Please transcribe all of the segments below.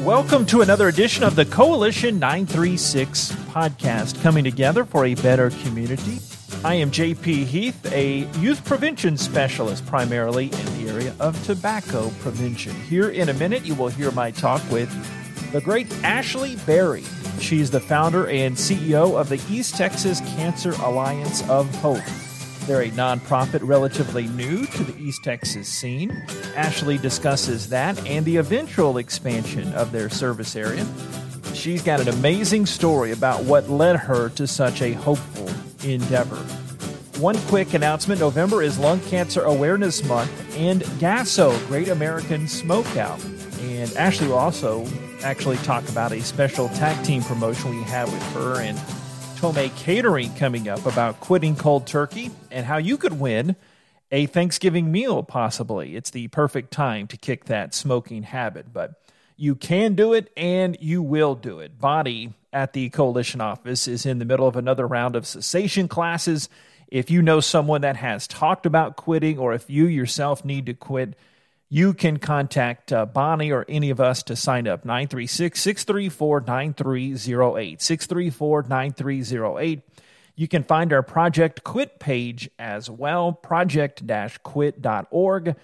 Welcome to another edition of the Coalition 936 podcast, coming together for a better community. I am JP Heath, a youth prevention specialist primarily in the area of tobacco prevention. Here in a minute, you will hear my talk with the great Ashley Berry. She's the founder and CEO of the East Texas Cancer Alliance of Hope. They're a nonprofit relatively new to the East Texas scene. Ashley discusses that and the eventual expansion of their service area. She's got an amazing story about what led her to such a hopeful endeavor. One quick announcement November is Lung Cancer Awareness Month and GASO, Great American Smokeout. And Ashley will also actually talk about a special tag team promotion we have with her and Tome Catering coming up about quitting cold turkey and how you could win a Thanksgiving meal, possibly. It's the perfect time to kick that smoking habit, but you can do it and you will do it. Bonnie at the coalition office is in the middle of another round of cessation classes. If you know someone that has talked about quitting, or if you yourself need to quit, you can contact uh, Bonnie or any of us to sign up. 936 634 9308. 634 9308. You can find our Project Quit page as well, project quit.org.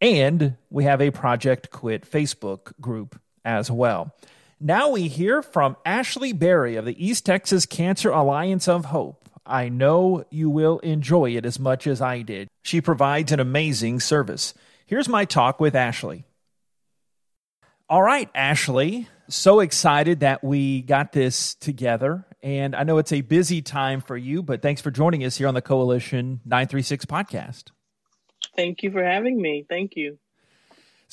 And we have a Project Quit Facebook group as well. Now we hear from Ashley Berry of the East Texas Cancer Alliance of Hope. I know you will enjoy it as much as I did. She provides an amazing service. Here's my talk with Ashley. All right, Ashley. So excited that we got this together. And I know it's a busy time for you, but thanks for joining us here on the Coalition 936 podcast. Thank you for having me. Thank you.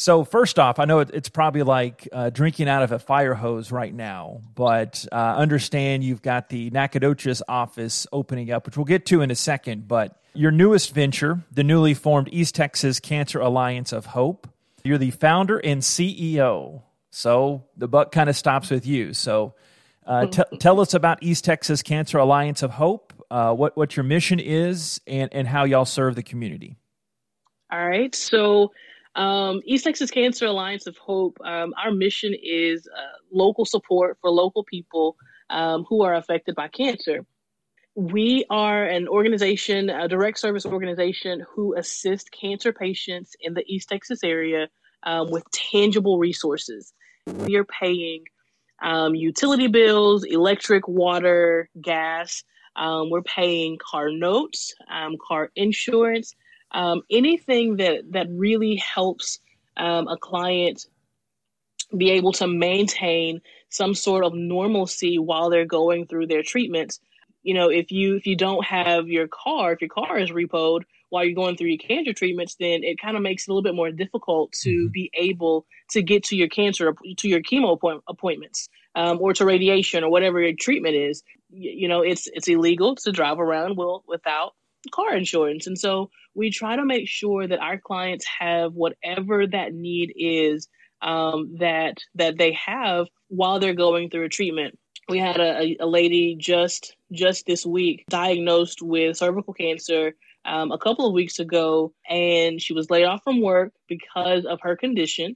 So, first off, I know it's probably like uh, drinking out of a fire hose right now, but uh, understand you've got the Nacogdoches office opening up, which we'll get to in a second. But your newest venture, the newly formed East Texas Cancer Alliance of Hope, you're the founder and CEO. So, the buck kind of stops with you. So, uh, t- tell us about East Texas Cancer Alliance of Hope, uh, what, what your mission is, and, and how y'all serve the community. All right. So, um, East Texas Cancer Alliance of Hope, um, our mission is uh, local support for local people um, who are affected by cancer. We are an organization, a direct service organization who assist cancer patients in the East Texas area um, with tangible resources. We are paying um, utility bills, electric, water, gas. Um, we're paying car notes, car insurance um, anything that that really helps um, a client be able to maintain some sort of normalcy while they're going through their treatments you know if you if you don't have your car if your car is repoed while you're going through your cancer treatments then it kind of makes it a little bit more difficult to mm-hmm. be able to get to your cancer to your chemo appoint- appointments um, or to radiation or whatever your treatment is you, you know it's it's illegal to drive around well without car insurance. And so we try to make sure that our clients have whatever that need is um, that that they have while they're going through a treatment. We had a, a lady just just this week diagnosed with cervical cancer um, a couple of weeks ago, and she was laid off from work because of her condition.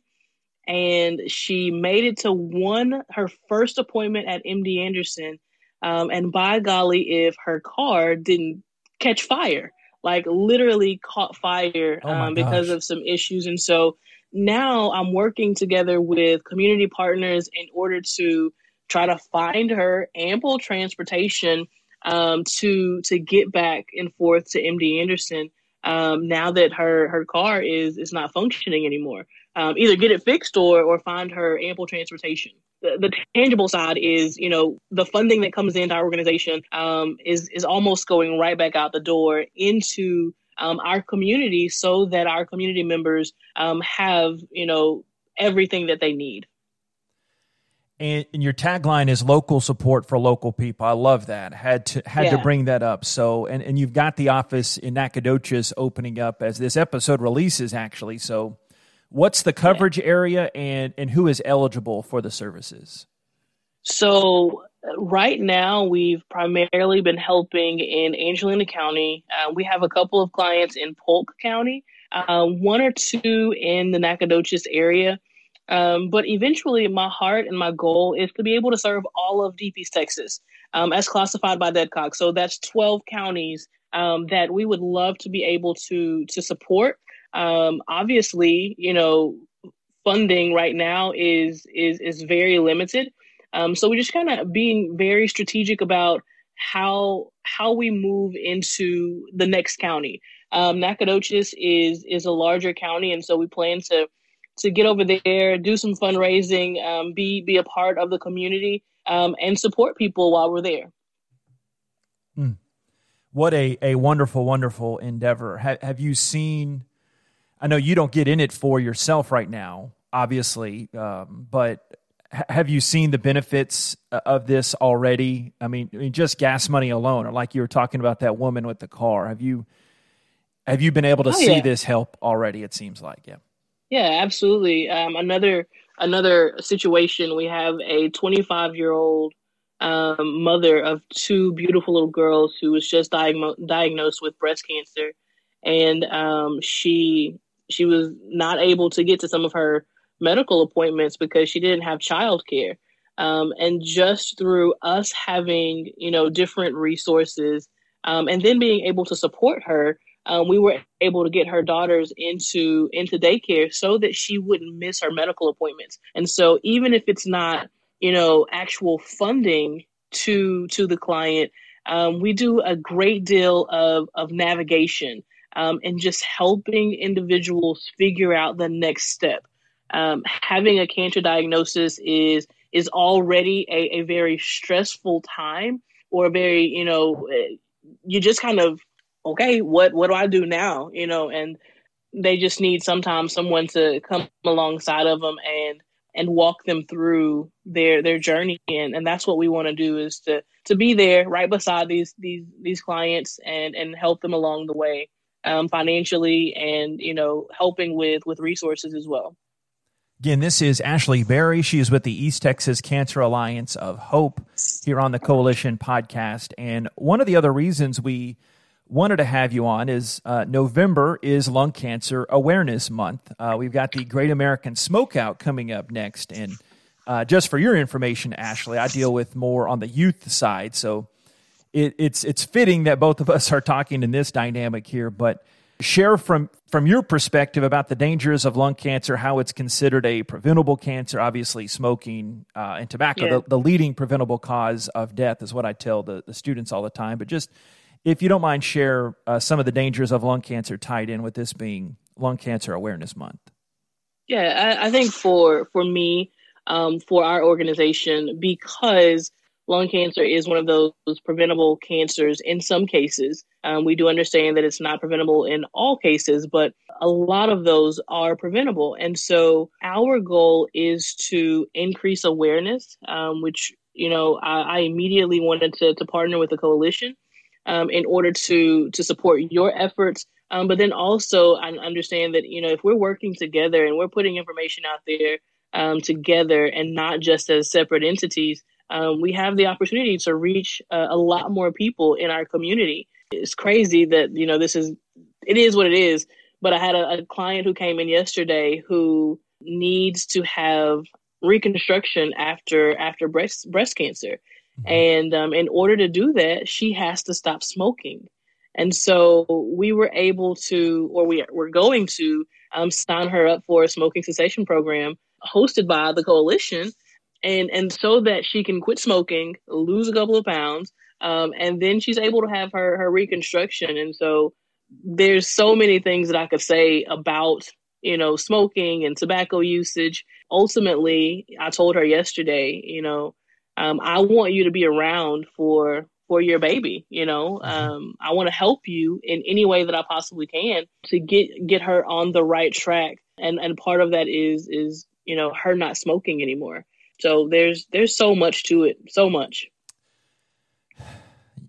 And she made it to one her first appointment at MD Anderson. Um, and by golly, if her car didn't catch fire, like literally caught fire oh um, because of some issues. And so now I'm working together with community partners in order to try to find her ample transportation um, to to get back and forth to MD Anderson um, now that her her car is is not functioning anymore. Um, either get it fixed or or find her ample transportation the, the tangible side is, you know, the funding that comes into our organization um, is is almost going right back out the door into um, our community, so that our community members um, have, you know, everything that they need. And, and, your tagline is local support for local people. I love that. Had to had yeah. to bring that up. So and, and you've got the office in Nacogdoches opening up as this episode releases actually. So What's the coverage area and, and who is eligible for the services? So, right now, we've primarily been helping in Angelina County. Uh, we have a couple of clients in Polk County, uh, one or two in the Nacogdoches area. Um, but eventually, my heart and my goal is to be able to serve all of Deep East Texas um, as classified by DETCOG. So that's 12 counties um, that we would love to be able to to support. Um, obviously, you know, funding right now is is is very limited. Um, so we're just kind of being very strategic about how how we move into the next county. Um, Nacogdoches is is a larger county, and so we plan to to get over there, do some fundraising, um, be be a part of the community, um, and support people while we're there. Mm. What a, a wonderful, wonderful endeavor. Ha- have you seen? I know you don't get in it for yourself right now, obviously, um, but ha- have you seen the benefits uh, of this already? I mean, I mean, just gas money alone, or like you were talking about that woman with the car. Have you have you been able to oh, see yeah. this help already? It seems like, yeah. Yeah, absolutely. Um, another another situation. We have a 25 year old um, mother of two beautiful little girls who was just diagno- diagnosed with breast cancer, and um, she she was not able to get to some of her medical appointments because she didn't have childcare. Um, and just through us having you know different resources um, and then being able to support her um, we were able to get her daughters into into daycare so that she wouldn't miss her medical appointments. And so even if it's not you know actual funding to to the client, um, we do a great deal of of navigation um, and just helping individuals figure out the next step. Um, having a cancer diagnosis is is already a, a very stressful time or very you know eh, you just kind of okay, what what do I do now? You know, and they just need sometimes someone to come alongside of them and and walk them through their their journey and and that's what we want to do is to to be there right beside these these these clients and and help them along the way um, financially and you know helping with with resources as well Again, this is Ashley Berry. She is with the East Texas Cancer Alliance of Hope here on the Coalition podcast. And one of the other reasons we wanted to have you on is uh, November is Lung Cancer Awareness Month. Uh, we've got the Great American Smokeout coming up next. And uh, just for your information, Ashley, I deal with more on the youth side. So it, it's, it's fitting that both of us are talking in this dynamic here. But share from, from your perspective about the dangers of lung cancer, how it's considered a preventable cancer. Obviously, smoking uh, and tobacco, yeah. the, the leading preventable cause of death, is what I tell the, the students all the time. But just if you don't mind, share uh, some of the dangers of lung cancer tied in with this being Lung Cancer Awareness Month. Yeah, I, I think for for me, um, for our organization, because lung cancer is one of those preventable cancers in some cases. Um, we do understand that it's not preventable in all cases, but a lot of those are preventable. And so our goal is to increase awareness, um, which, you know, I, I immediately wanted to, to partner with the coalition um, in order to to support your efforts. Um, but then also, I understand that you know if we're working together and we're putting information out there um, together and not just as separate entities, um, we have the opportunity to reach uh, a lot more people in our community. It's crazy that you know this is it is what it is. But I had a, a client who came in yesterday who needs to have reconstruction after after breast breast cancer Mm-hmm. And um, in order to do that, she has to stop smoking. And so we were able to, or we were going to, um, sign her up for a smoking cessation program hosted by the coalition, and and so that she can quit smoking, lose a couple of pounds, um, and then she's able to have her her reconstruction. And so there's so many things that I could say about you know smoking and tobacco usage. Ultimately, I told her yesterday, you know, um, I want you to be around for for your baby. You know, mm-hmm. um, I want to help you in any way that I possibly can to get get her on the right track. And and part of that is is you know her not smoking anymore. So there's there's so much to it, so much.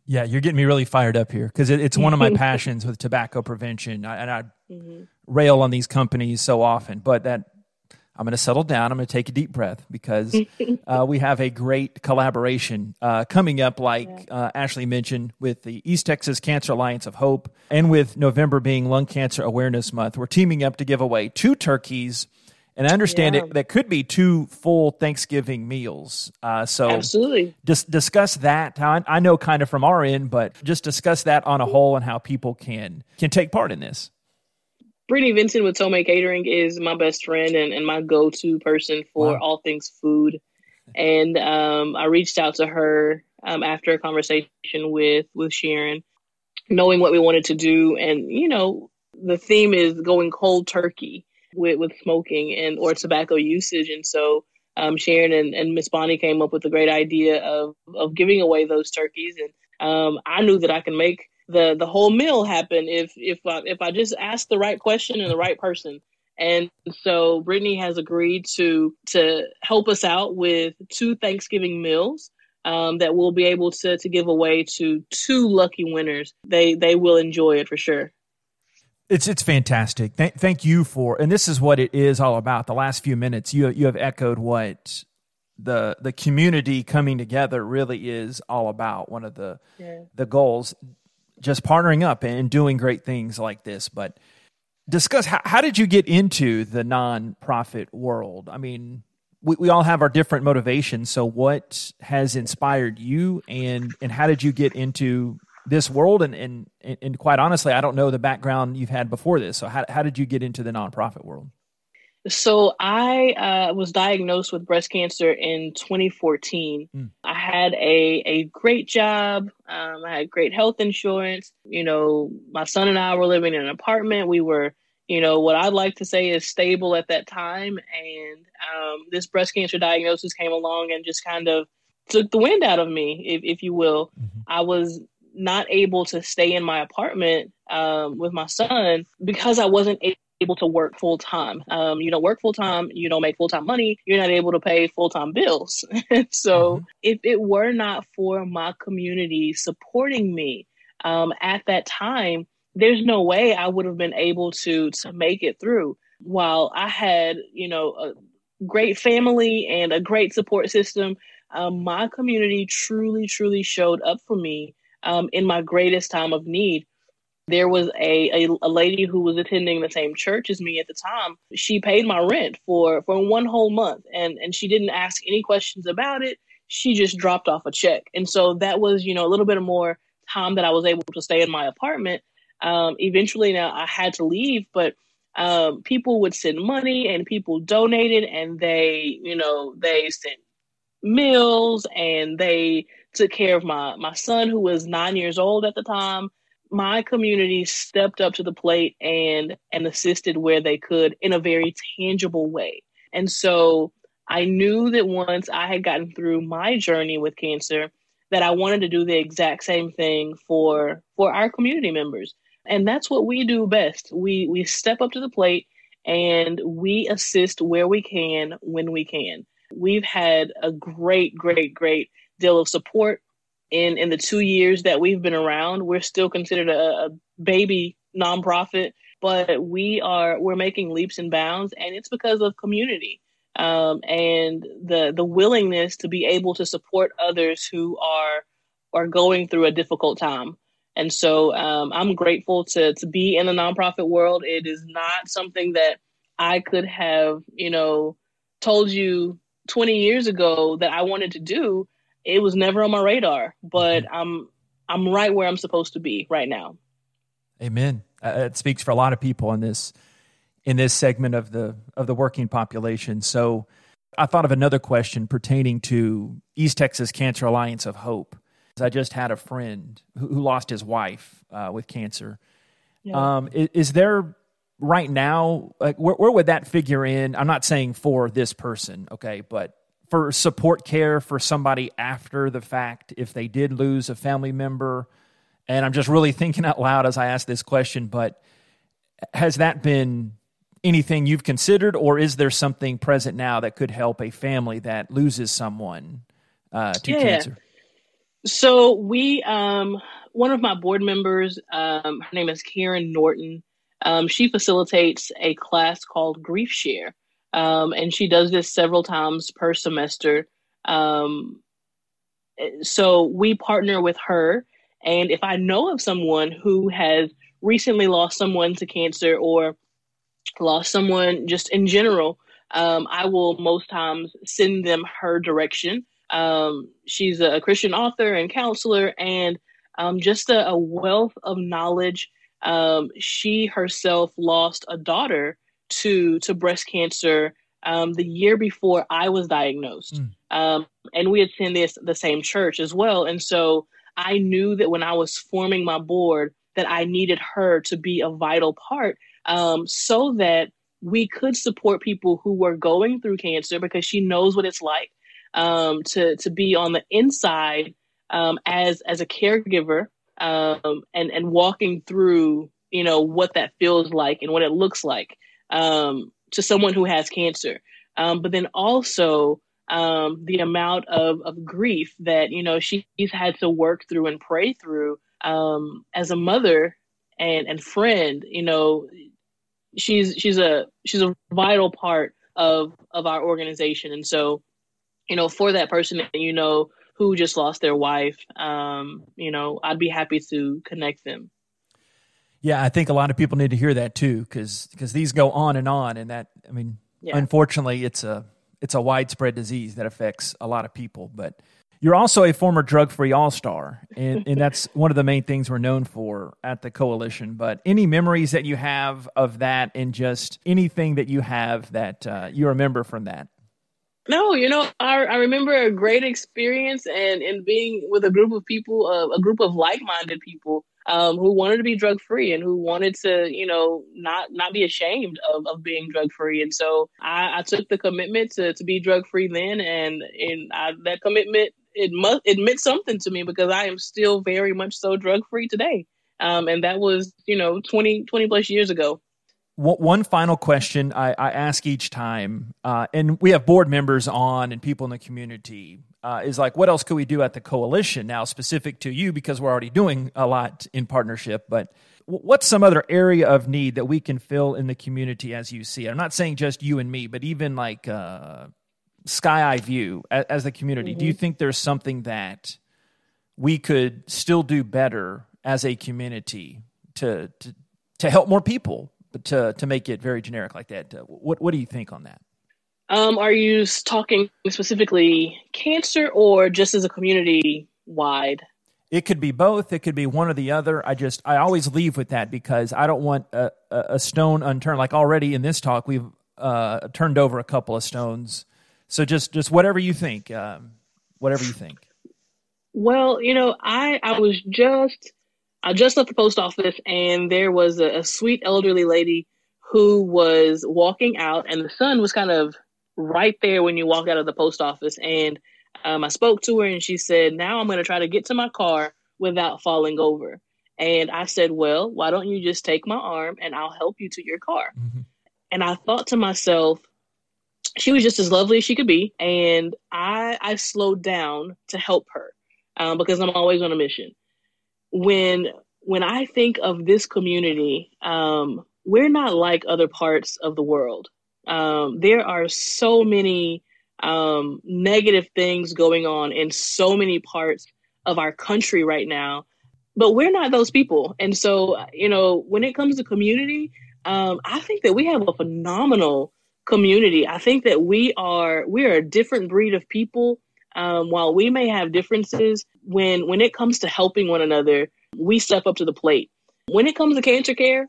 Yeah, you're getting me really fired up here because it, it's one of my passions with tobacco prevention, I, and I mm-hmm. rail on these companies so often. But that I'm going to settle down. I'm going to take a deep breath because uh, we have a great collaboration uh, coming up, like uh, Ashley mentioned, with the East Texas Cancer Alliance of Hope and with November being Lung Cancer Awareness Month. We're teaming up to give away two turkeys And I understand yeah. it that could be two full Thanksgiving meals. Uh, so absolutely dis- discuss that. I, I know kind of from our end, but just discuss that on a whole and how people can can take part in this. Brittany Vincent with Tome Catering is my best friend and, and my go to person for wow. all things food. And um, I reached out to her um, after a conversation with with Sharon, knowing what we wanted to do, and you know the theme is going cold turkey with with smoking and or tobacco usage, and so um, Sharon and, and Miss Bonnie came up with a great idea of of giving away those turkeys, and um, I knew that I can make the the whole meal happen if if I, if I just ask the right question and the right person. And so Brittany has agreed to to help us out with two Thanksgiving meals um, that we'll be able to to give away to two lucky winners. They they will enjoy it for sure. It's it's fantastic. Th- thank you for, and this is what it is all about. The last few minutes, you you have echoed what the the community coming together really is all about. One of the yeah. the goals, just partnering up and doing great things like this. But discuss how, how did you get into the nonprofit world? I mean, we, we all have our different motivations. So, what has inspired you, and and how did you get into this world and, and and quite honestly i don't know the background you've had before this. So how, how did you get into the nonprofit world? So i uh, was diagnosed with breast cancer in 2014 mm. i had a, a great job. Um, i had great health insurance. You know my son and i were living in an apartment. We were you know what i'd like to say is stable at that time. And um, this breast cancer diagnosis came along and just kind of took the wind out of me if, if you will. Mm-hmm. i was not able to stay in my apartment um, with my son because I wasn't able to work full time. Um, you don't work full time, you don't make full time money, you're not able to pay full time bills. so mm-hmm. if it were not for my community supporting me um, at that time, there's no way I would have been able to to make it through. While I had, you know, a great family and a great support system, um, my community truly, truly showed up for me um, in my greatest time of need. There was a, a, a lady who was attending the same church as me at the time. She paid my rent for for one whole month, and and she didn't ask any questions about it. She just dropped off a check, and so that was you know a little bit more time that I was able to stay in my apartment. Um, eventually, now I had to leave, but um, people would send money and people donated and they, you know, they sent meals and they took care of my my son who was nine years old at the time. My community stepped up to the plate and and assisted where they could in a very tangible way. And so i knew that once i had gotten through my journey with cancer that i wanted to do the exact same thing for for our community members. And that's what we do best. We we step up to the plate and we assist where we can when we can we've had a great great great deal of support in in the two years that we've been around. We're still considered a, a baby nonprofit, but we are we're making leaps and bounds, and it's because of community um, and the the willingness to be able to support others who are are going through a difficult time. And so um, I'm grateful to to be in the nonprofit world. It is not something that I could have, you know, told you 20 years ago that I wanted to do it was never on my radar, but mm-hmm. I'm I'm right where I'm supposed to be right now. Amen. Uh, it speaks for a lot of people in this in this segment of the of the working population. So I thought of another question pertaining to East Texas Cancer Alliance of Hope. I just had a friend who, who lost his wife uh, with cancer. Yeah. Um, is, is, there right now, like, where, where would that figure in? I'm not saying for this person, okay, but for support care for somebody after the fact if they did lose a family member? And I'm just really thinking out loud as I ask this question, but has that been anything you've considered, or is there something present now that could help a family that loses someone uh, to yeah. cancer? So we, um, one of my board members, um, her name is Karen Norton. Um, she facilitates a class called Grief Share, um, and she does this several times per semester. Um, so we partner with her. And if I know of someone who has recently lost someone to cancer or lost someone just in general, um, I will most times send them her direction. Um, she's a Christian author and counselor, and um, just a, a, wealth of knowledge. Um, she herself lost a daughter to to breast cancer um, the year before I was diagnosed, mm. and we attended the same church as well. And so I knew that when I was forming my board, that I needed her to be a vital part, um, so that we could support people who were going through cancer because she knows what it's like um, to to be on the inside um, as as a caregiver um, and and walking through you know what that feels like and what it looks like um, to someone who has cancer, um, but then also um, the amount of, of grief that you know she's had to work through and pray through as a mother and and friend. You know, she's she's a she's a vital part of of our organization and so you know for that person you know who just lost their wife um you know i'd be happy to connect them yeah i think a lot of people need to hear that too because because these go on and on and that i mean yeah. unfortunately it's a it's a widespread disease that affects a lot of people but you're also a former drug free all star, and, and that's one of the main things we're known for at the coalition. But any memories that you have of that, and just anything that you have that uh, you remember from that? No, you know, I, I remember a great experience and, and being with a group of people, uh, a group of like minded people um, who wanted to be drug free and who wanted to, you know, not not be ashamed of, of being drug free. And so I, I took the commitment to, to be drug free then, and and I, that commitment it must it meant something to me because I am still very much so drug free today. Um, and that was you know 20, 20 plus years ago. One final question I, I ask each time, uh, and we have board members on and people in the community, uh, is like, what else could we do at the coalition? Now, specific to you, because we're already doing a lot in partnership, but what's some other area of need that we can fill in the community as you see? I'm not saying just you and me, but even like uh, sky eye view as, as the community. Mm-hmm. Do you mm-hmm. think there's something that we could still do better as a community to, to, to help more people? To to make it very generic like that. Uh, what what do you think on that? Um, are you talking specifically cancer or just as a community wide? It could be both. It could be one or the other. I just I always leave with that because I don't want a, a stone unturned. Like already in this talk, we've uh, turned over a couple of stones. So just just whatever you think, um, whatever you think. Well, you know, I I was just I just left the post office and there was a, a sweet elderly lady who was walking out, and the sun was kind of right there when you walk out of the post office. And um, I spoke to her, and she said, Now I'm going to try to get to my car without falling over. And I said, Well, why don't you just take my arm and I'll help you to your car? Mm-hmm. And I thought to myself, she was just as lovely as she could be. And I, I slowed down to help her um, because I'm always on a mission when when I think of this community, um, we're not like other parts of the world. Um, there are so many um, negative things going on in so many parts of our country right now, but we're not those people. And so, you know, when it comes to community, um, I think that we have a phenomenal community. I think that we are we are a different breed of people um, while we may have differences, when when it comes to helping one another, we step up to the plate. When it comes to cancer care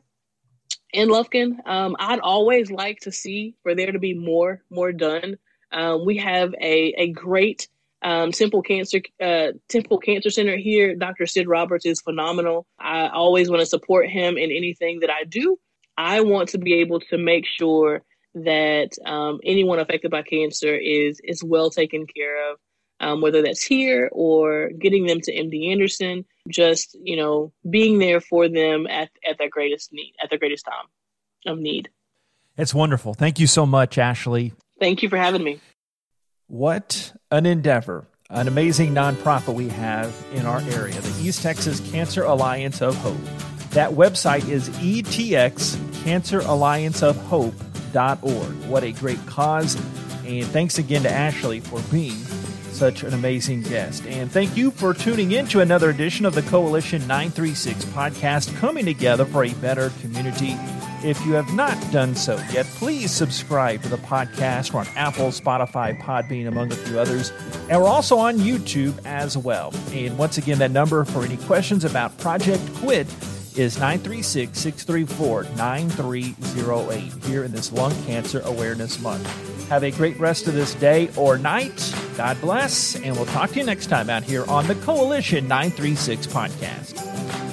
in Lufkin, um, I'd always like to see for there to be more more done. Um, we have a a great um, Temple Cancer uh, Temple Cancer Center here. Dr. Sid Roberts is phenomenal. I always want to support him in anything that I do. I want to be able to make sure that um, anyone affected by cancer is is well taken care of um, whether that's here or getting them to MD Anderson, just, you know, being there for them at, at their greatest need, at their greatest time of need. It's wonderful. Thank you so much, Ashley. Thank you for having me. What an endeavor. An amazing nonprofit we have in our area, the East Texas Cancer Alliance of Hope. That website is etxcancerallianceofhope.org. What a great cause. And thanks again to Ashley for being such an amazing guest. And thank you for tuning in to another edition of the Coalition 936 podcast, coming together for a better community. If you have not done so yet, please subscribe to the podcast. We're on Apple, Spotify, Podbean, among a few others. And we're also on YouTube as well. And once again, that number for any questions about Project Quit is 936 634 9308 here in this Lung Cancer Awareness Month. Have a great rest of this day or night. God bless, and we'll talk to you next time out here on the Coalition 936 podcast.